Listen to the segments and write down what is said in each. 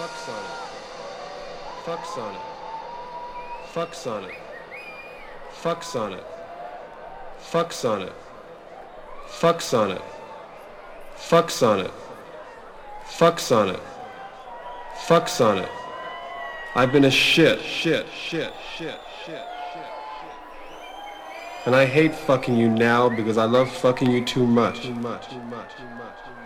Fuck Sonic. Fuck Sonic. Fuck Sonic. Fuck Sonic. Fuck Sonic. Fuck Sonic. Fuck Sonic. Fuck Sonic. Fuck Sonic. I've been a shit, shit, shit, shit, shit, shit. And I hate fucking you now because I love fucking you. Too much, too much, too much, too much.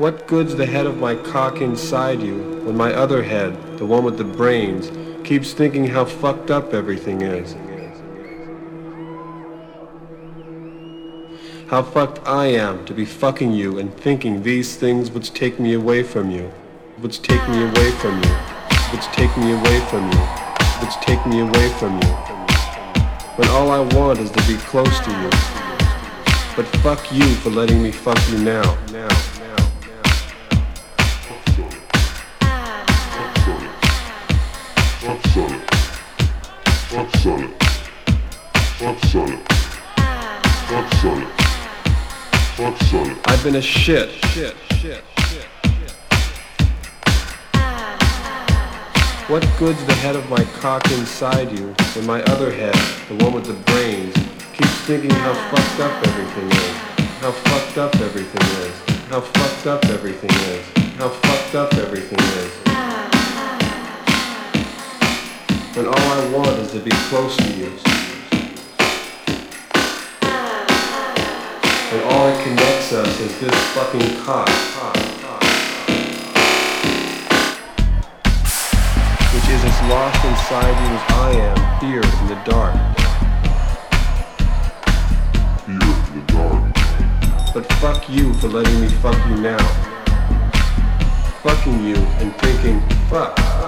What good's the head of my cock inside you when my other head, the one with the brains, keeps thinking how fucked up everything is? How fucked I am to be fucking you and thinking these things which take me away from you, which take me away from you, which take me away from you, which take me away from you. When all I want is to be close to you. But fuck you for letting me fuck you now, now. I've been a shit, shit, shit, shit, shit. What good's the head of my cock inside you when my other head, the one with the brains, keeps thinking how fucked up everything is, how fucked up everything is, how fucked up everything is, how fucked up everything is. When all I want is to be close to you. And all that connects us is this fucking cock. Which is as lost inside you as I am here in the dark. Here in the dark. But fuck you for letting me fuck you now. Fucking you and thinking, fuck.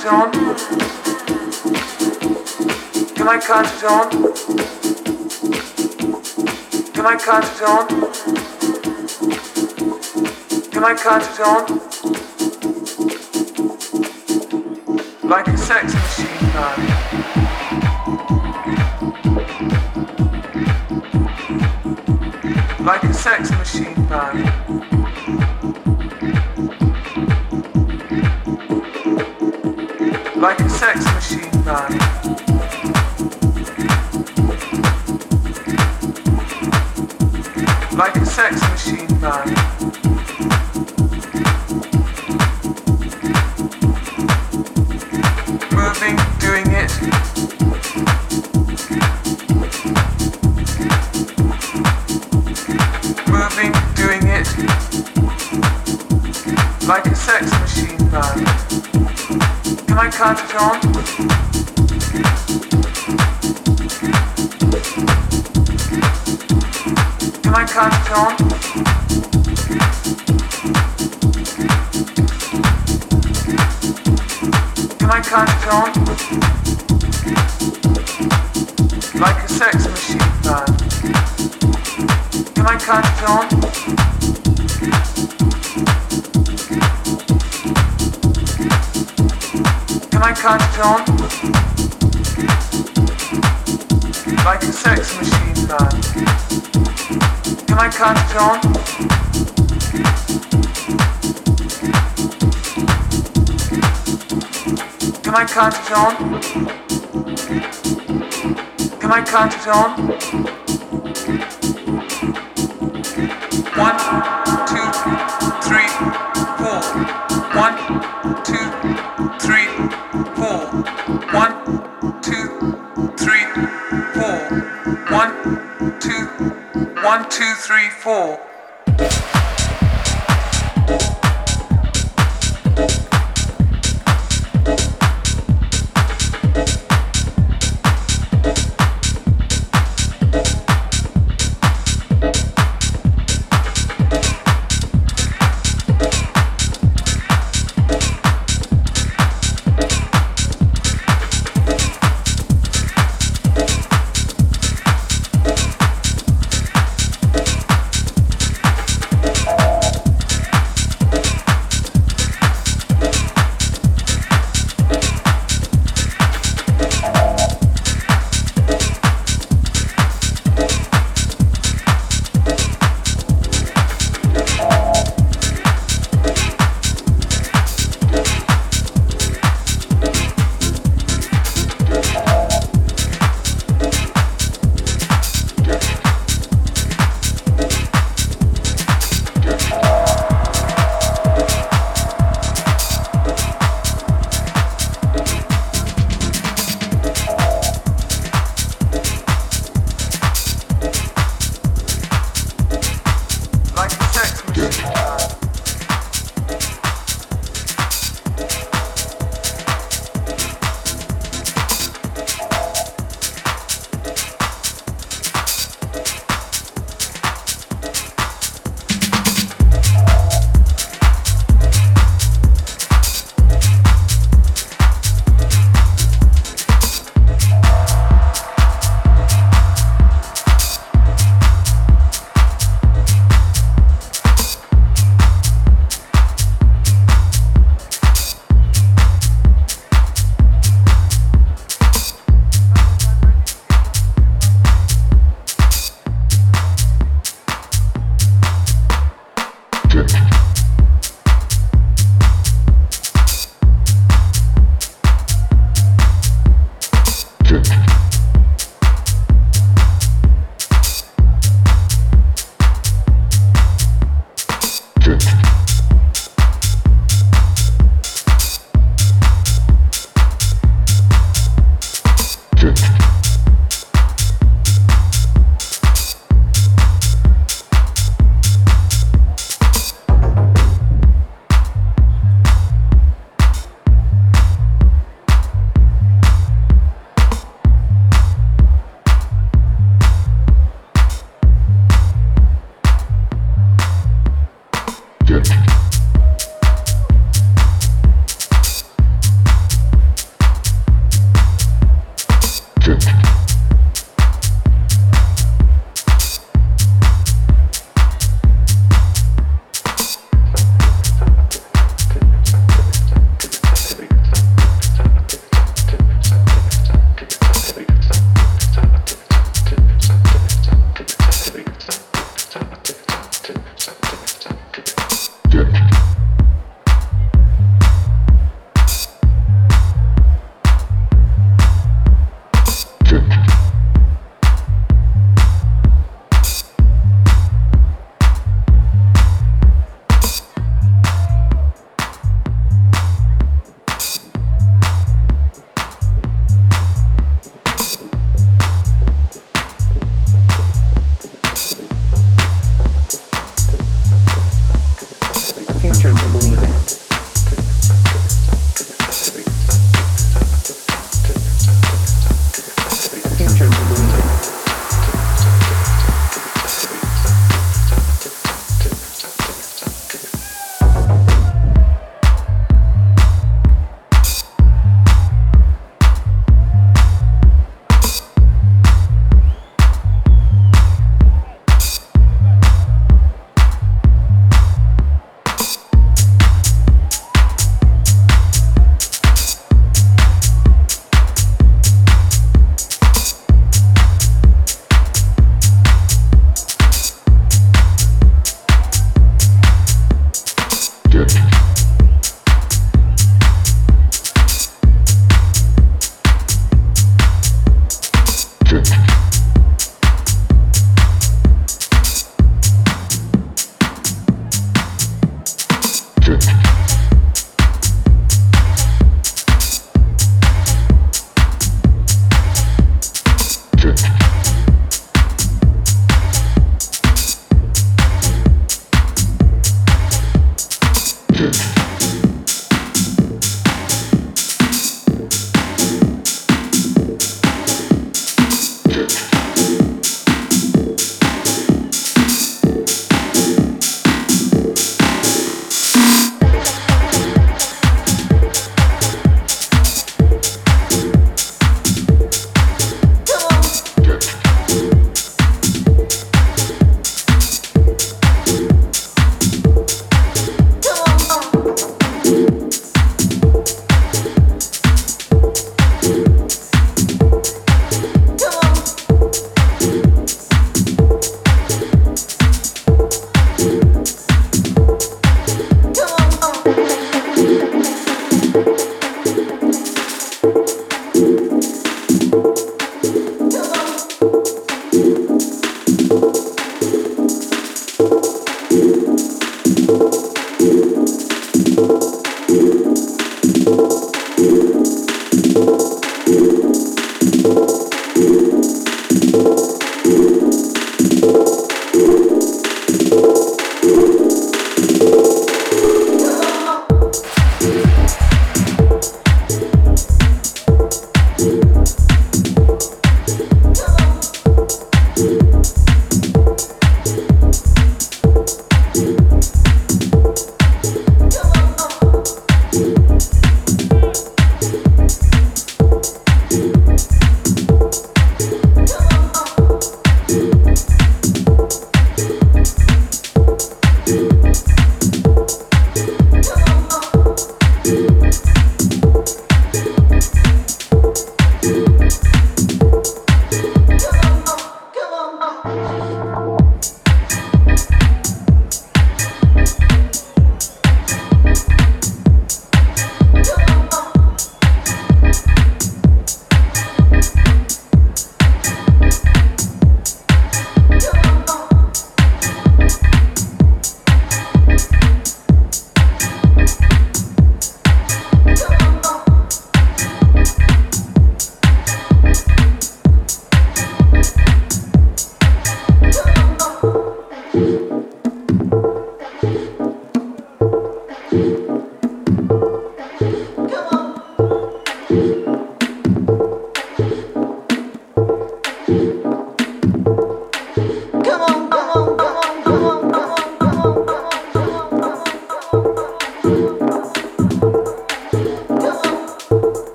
zone. In my comfort zone. In my comfort zone. In my comfort on? Like a sex machine gun. like a sex machine gun. Like a sex machine man. Like a sex machine man. Like a sex machine man. Can I count on? On? Like a sex machine man. Can I count on? Can I count on? Can I count on? Three, four.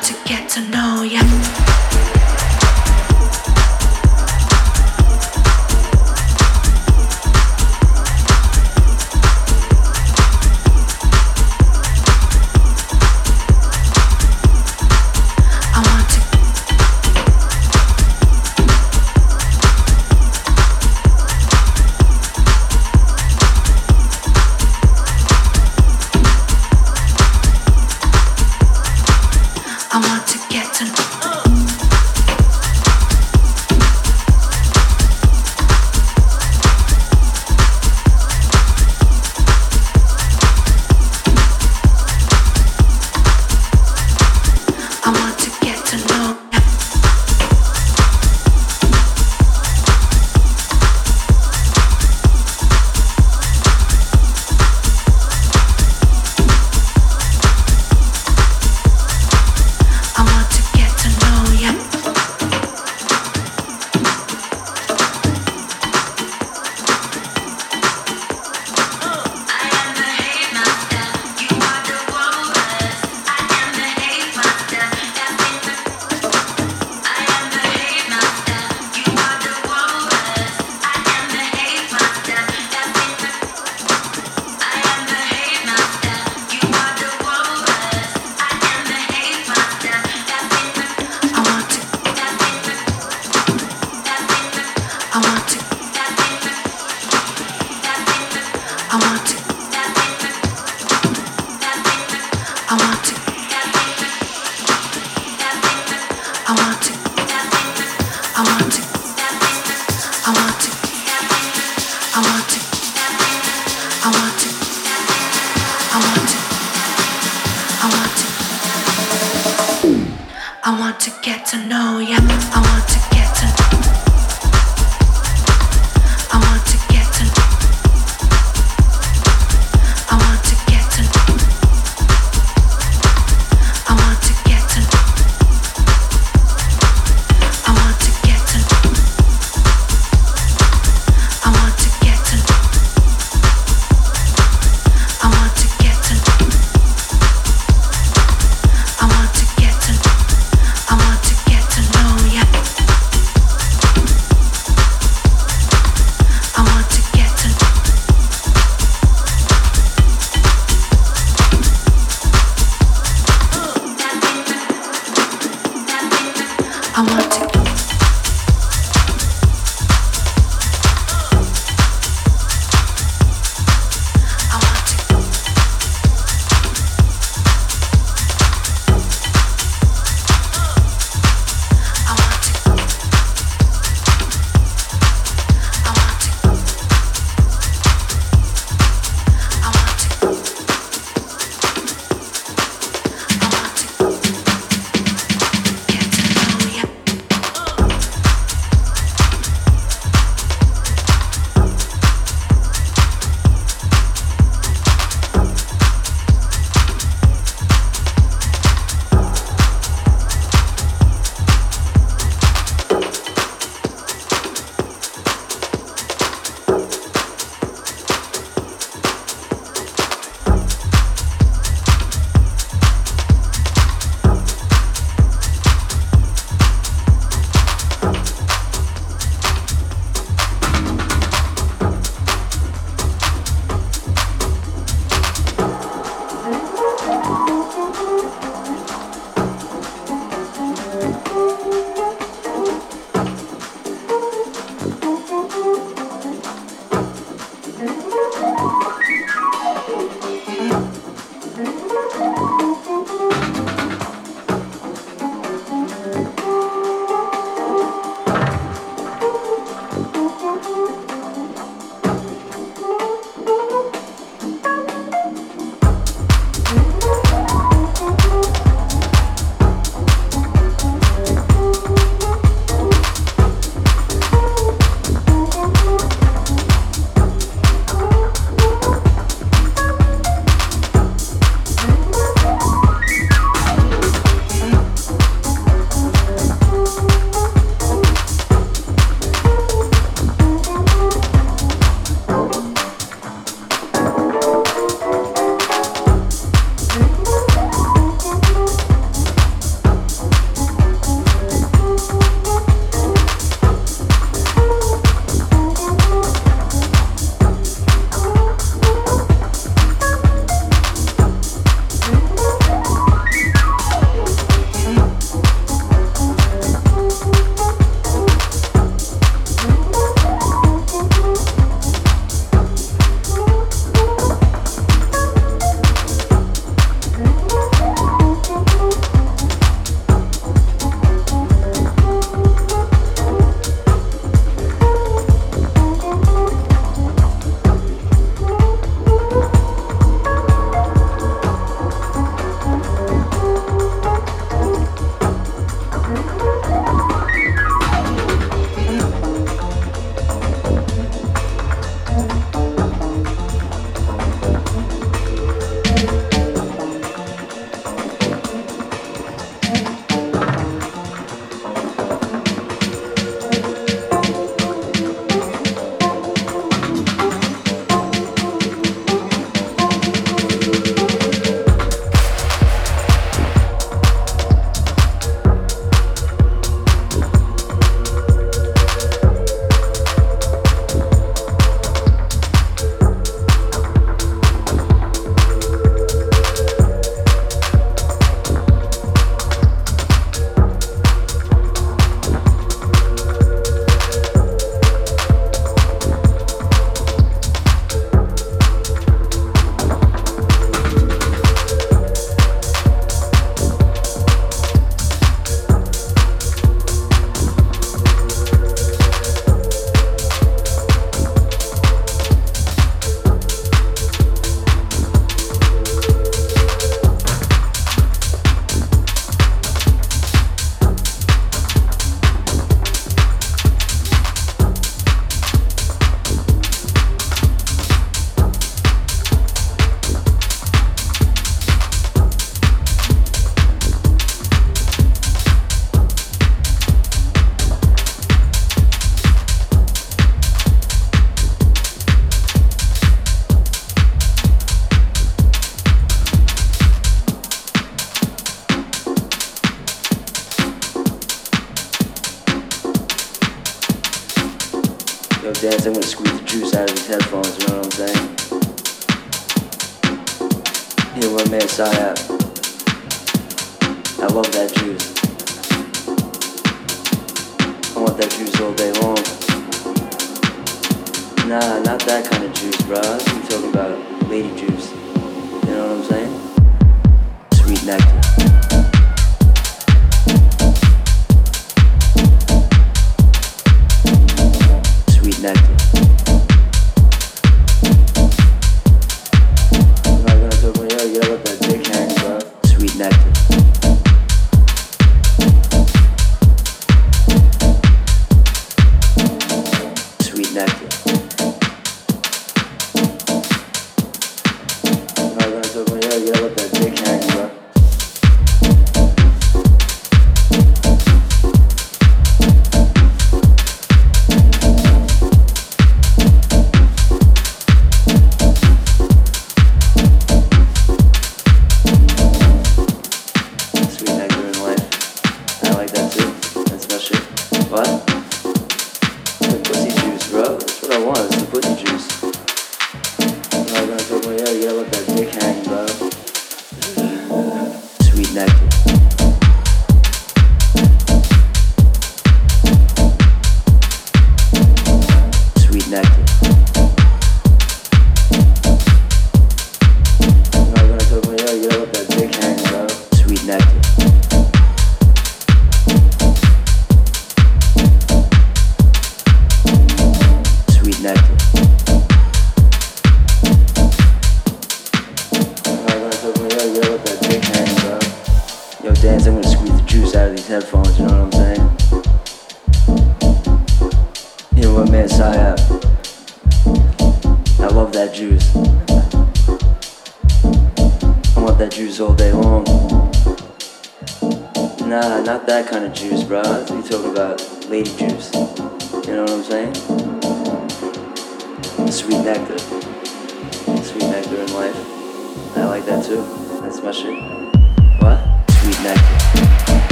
I get to know to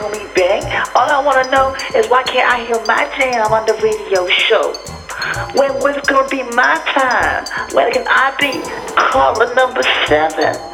call me back. All I wanna know is why can't I hear my jam on the radio show? When when's gonna be my time? When can I be caller number seven?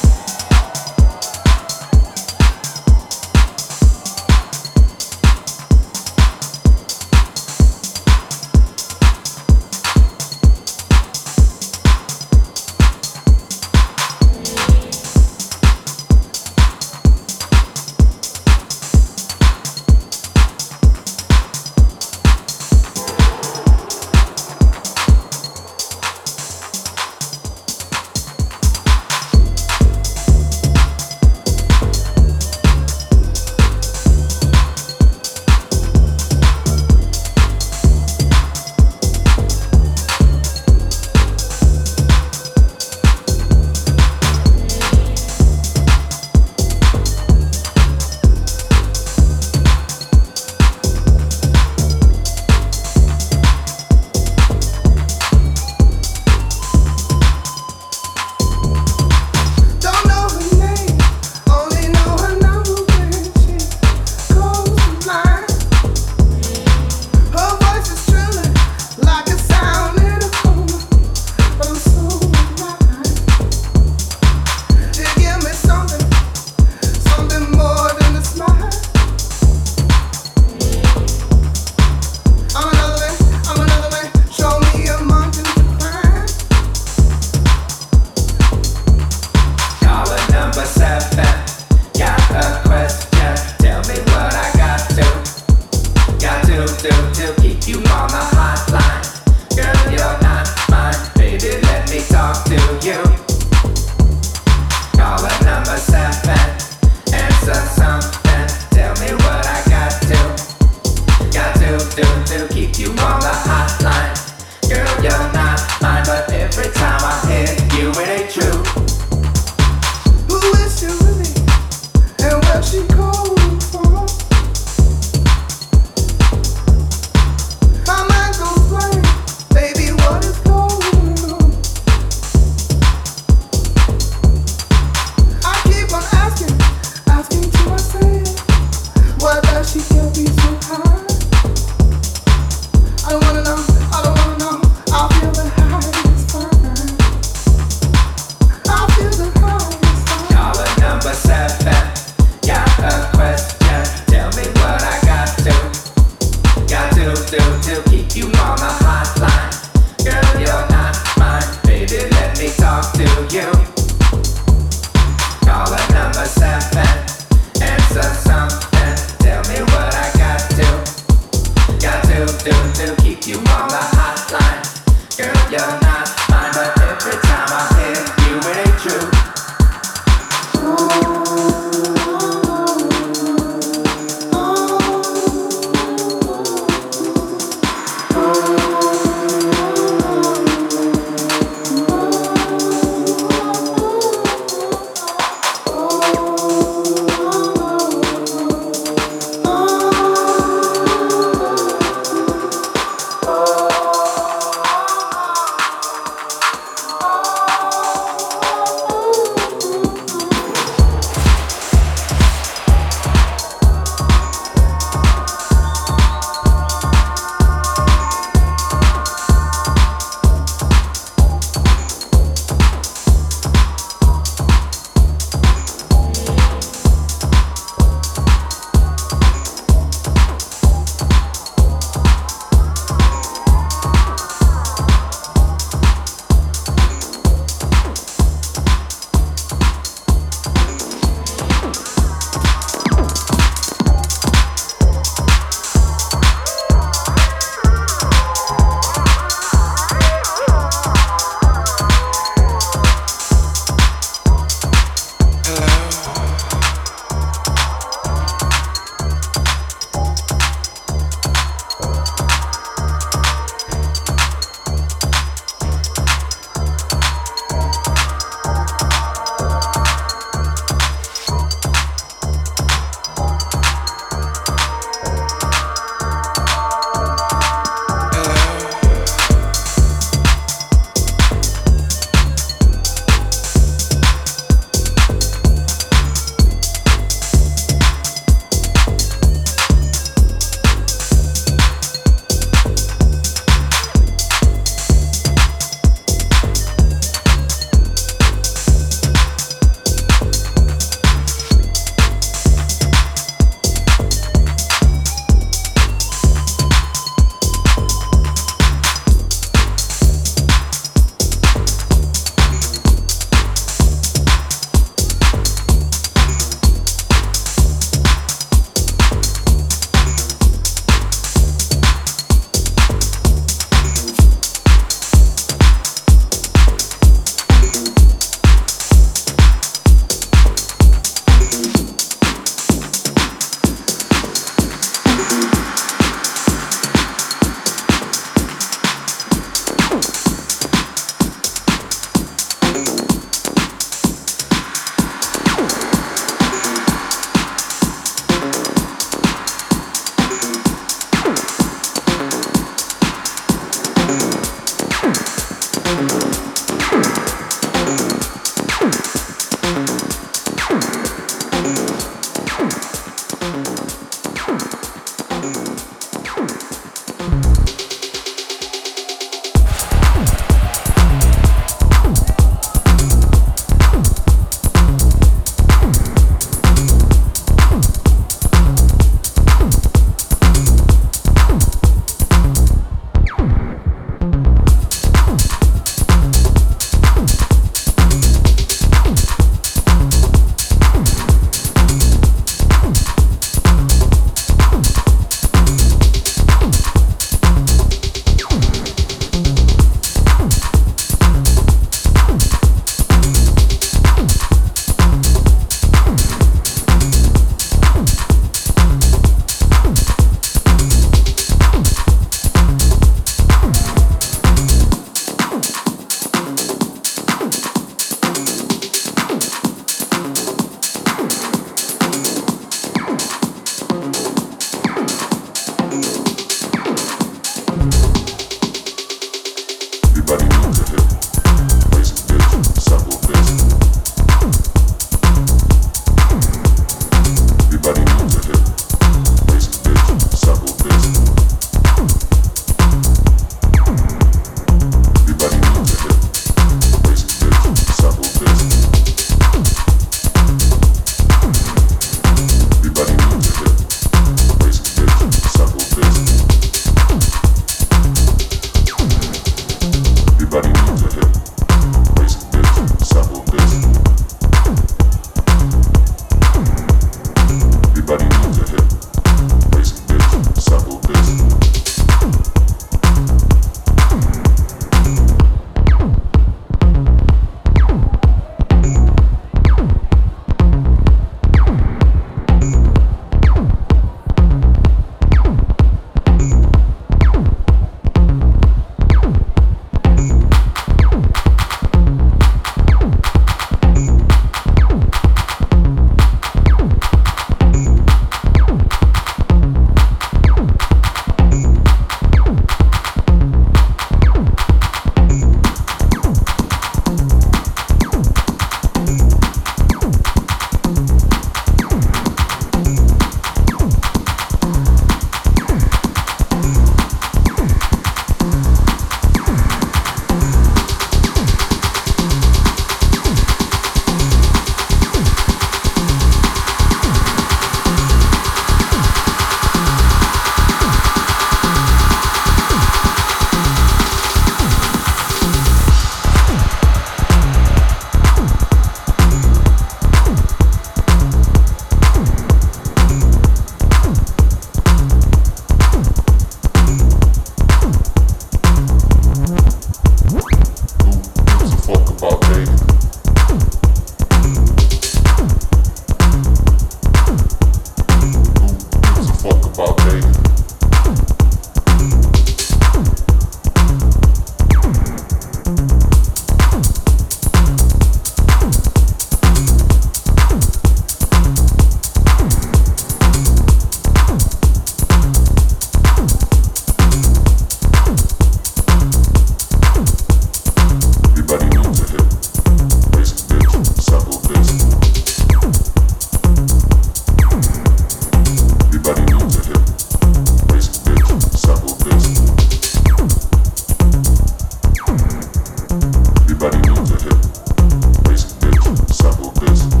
Everybody do the hip. Basic bitch, sample this.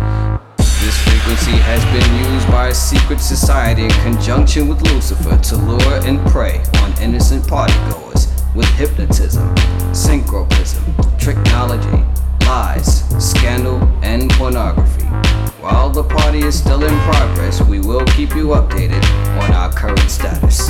A secret society in conjunction with Lucifer to lure and prey on innocent partygoers with hypnotism, synchroprism, tricknology, lies, scandal, and pornography. While the party is still in progress, we will keep you updated on our current status.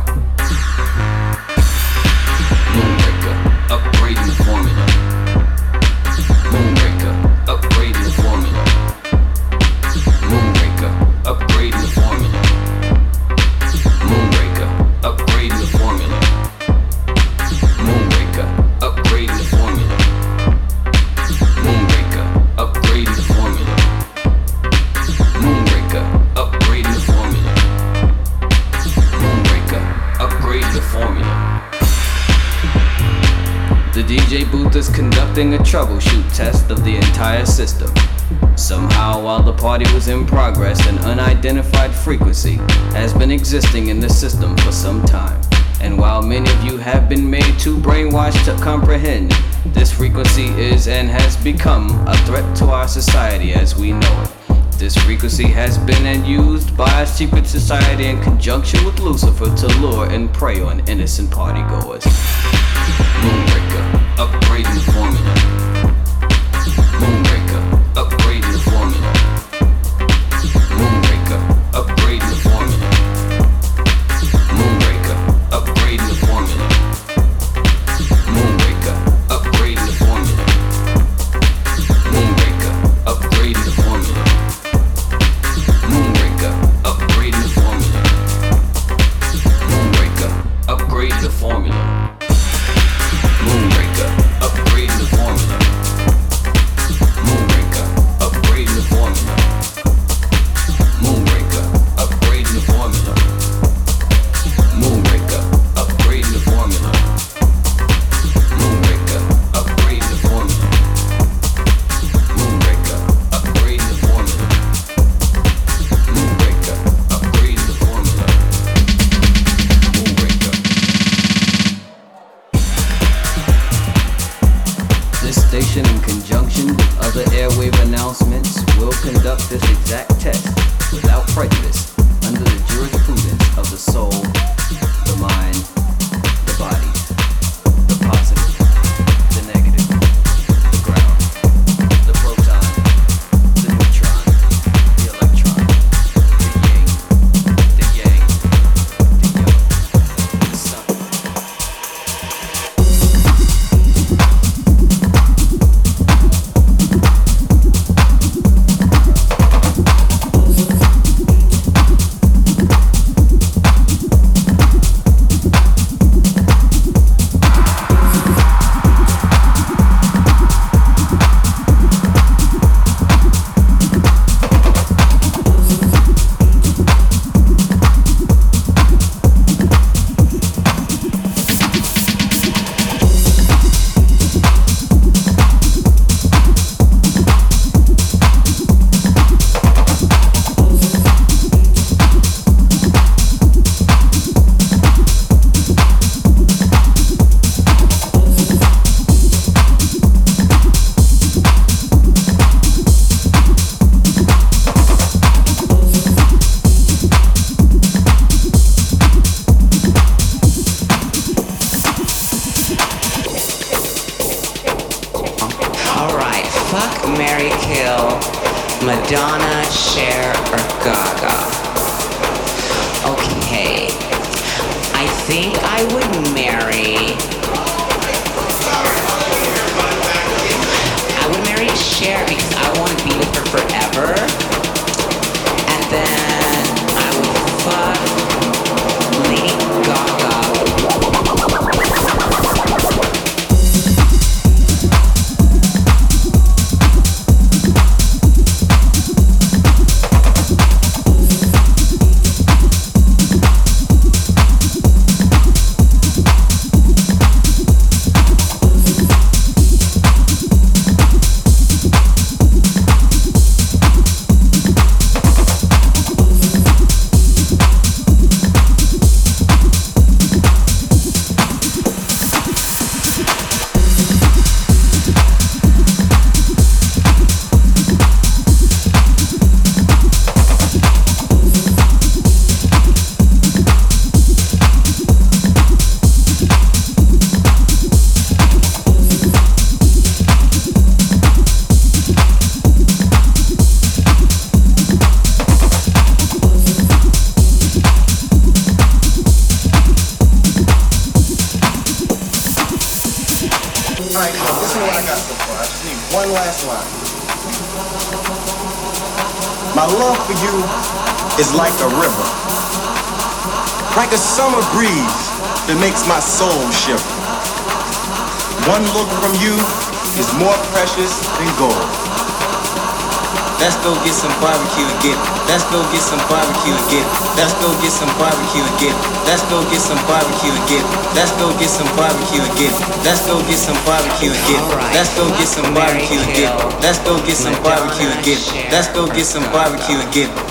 Troubleshoot test of the entire system. Somehow, while the party was in progress, an unidentified frequency has been existing in the system for some time. And while many of you have been made too brainwashed to comprehend, this frequency is and has become a threat to our society as we know it. This frequency has been and used by a secret society in conjunction with Lucifer to lure and prey on innocent partygoers. Moonraker, upgrading formula. That makes my soul shiver. One look from you is more precious than gold. Let's go get some barbecue get. Let's go get some barbecue get. Let's go get some barbecue get. Let's go get some barbecue get. Let's go get some barbecue get. Let's go get some barbecue get. Let's go get some barbecue get. Let's go get some barbecue get. Let's go get some barbecue.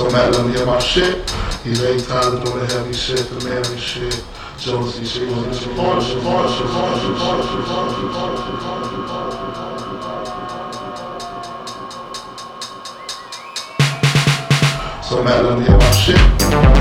So Matt let me hear my shit. He's eight times doing the heavy shit, the manly shit, jealousy she He was in So Matt let me hear my shit.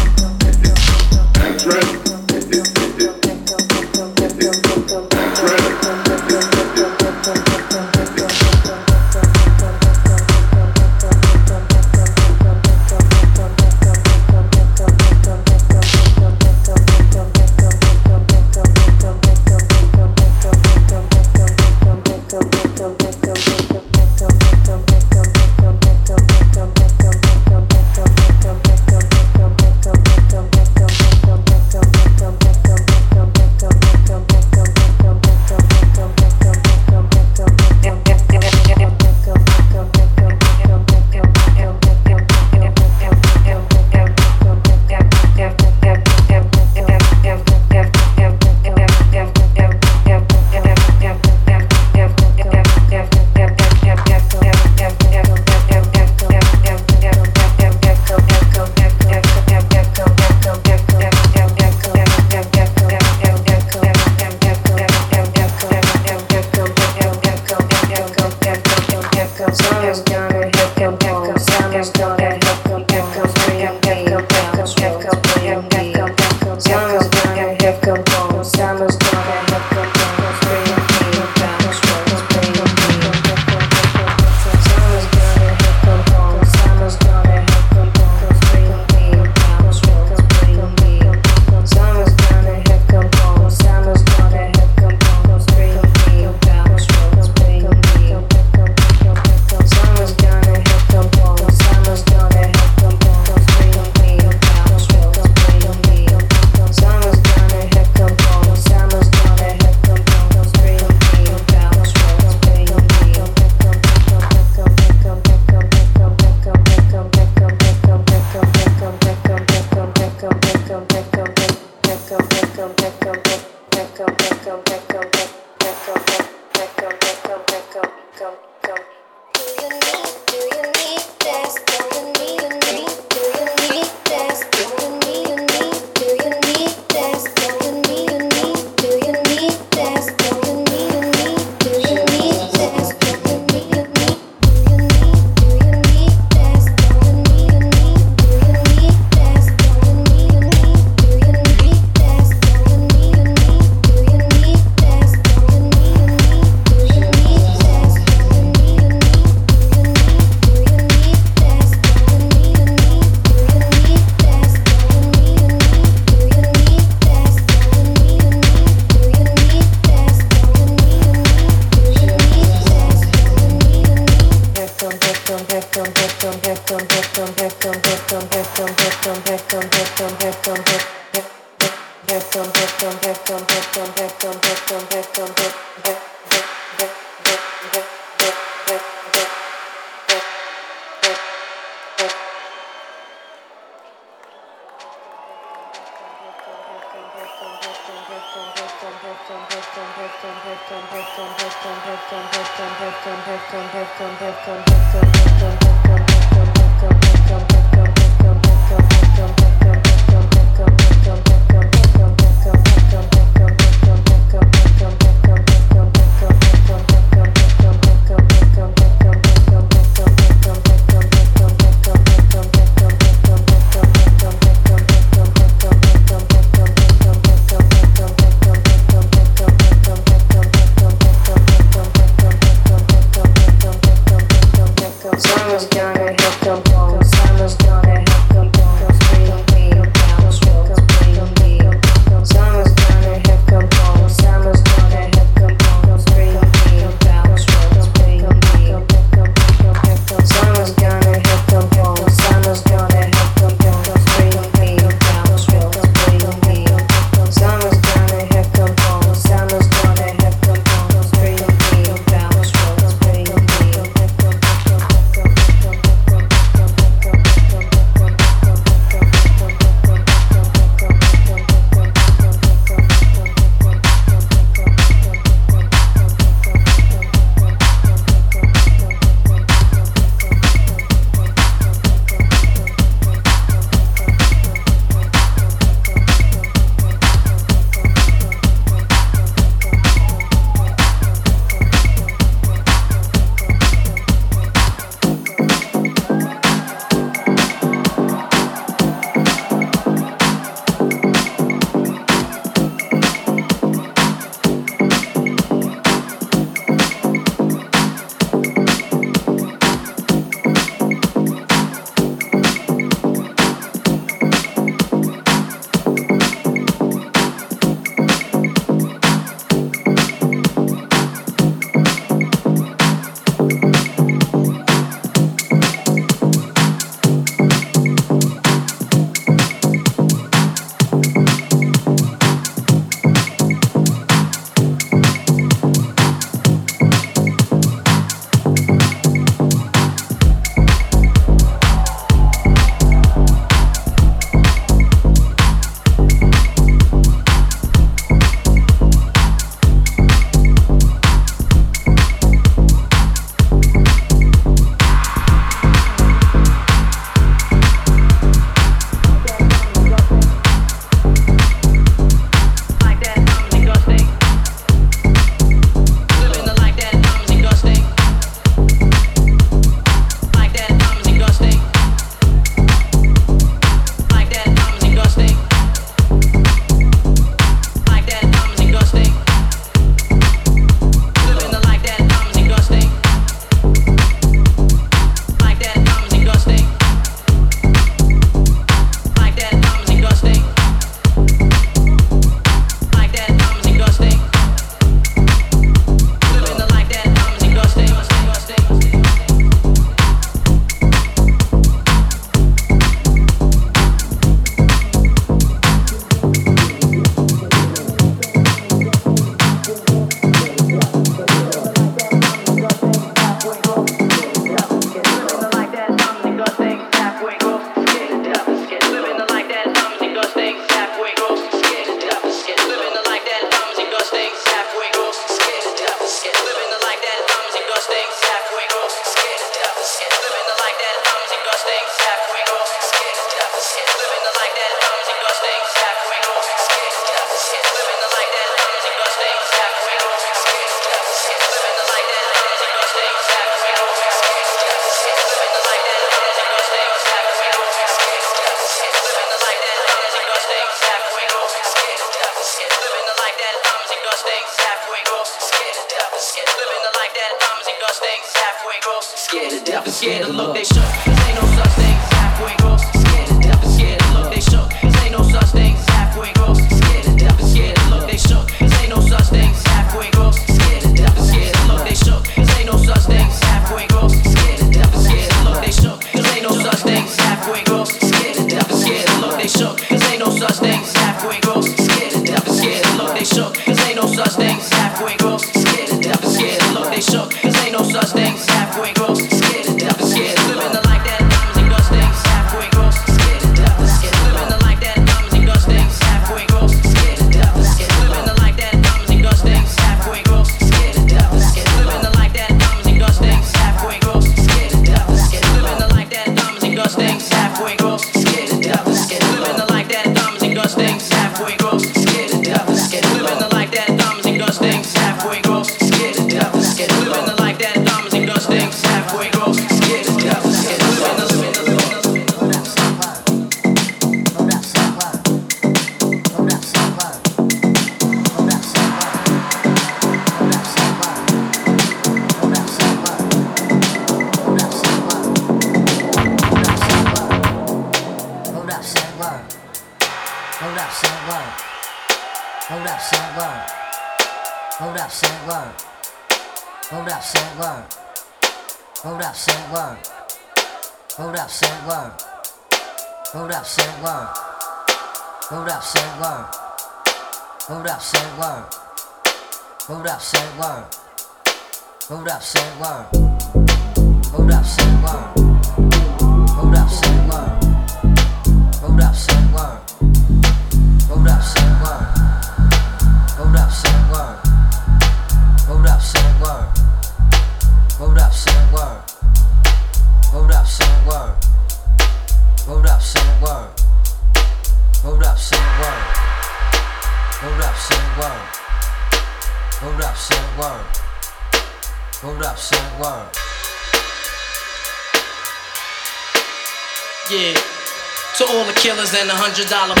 hundred dollar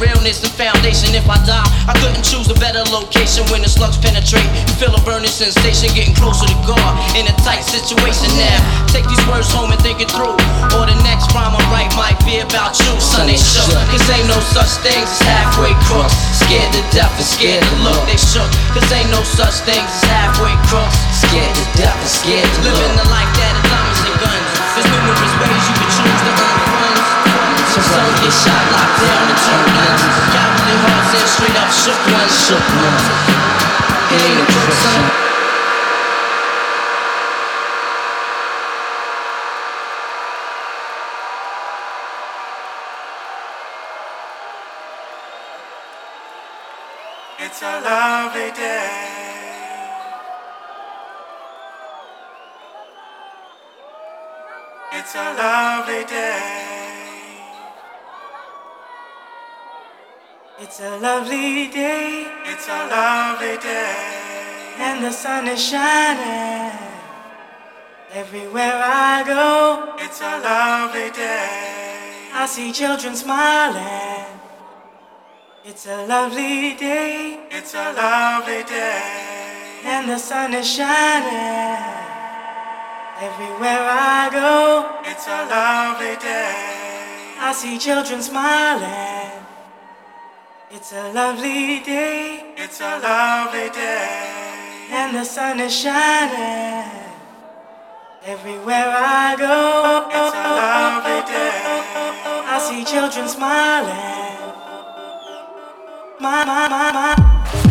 realness and foundation. If I die, I couldn't choose a better location when the slugs penetrate. You feel a burning sensation getting closer to God in a tight situation now. Take these words home and think it through. Or the next rhyme I write might be about you, Sunday shook. Cause ain't no such things as halfway crooks. Scared to death and scared to look. They shook. Cause ain't no such things as halfway crooks. Scared to death and scared to look. Living the life that is diamonds and guns. There's numerous ways you can choose. Shot, Got really straight shook one Shook one It ain't a It's a lovely day. It's a lovely day. It's a lovely day. It's a lovely day. And the sun is shining. Everywhere I go, it's a lovely day. I see children smiling. It's a lovely day. It's a lovely day. And the sun is shining. Everywhere I go, it's a lovely day. I see children smiling. It's a lovely day. It's a lovely day. And the sun is shining. Everywhere I go. It's a lovely day. I see children smiling. My, my, my, my.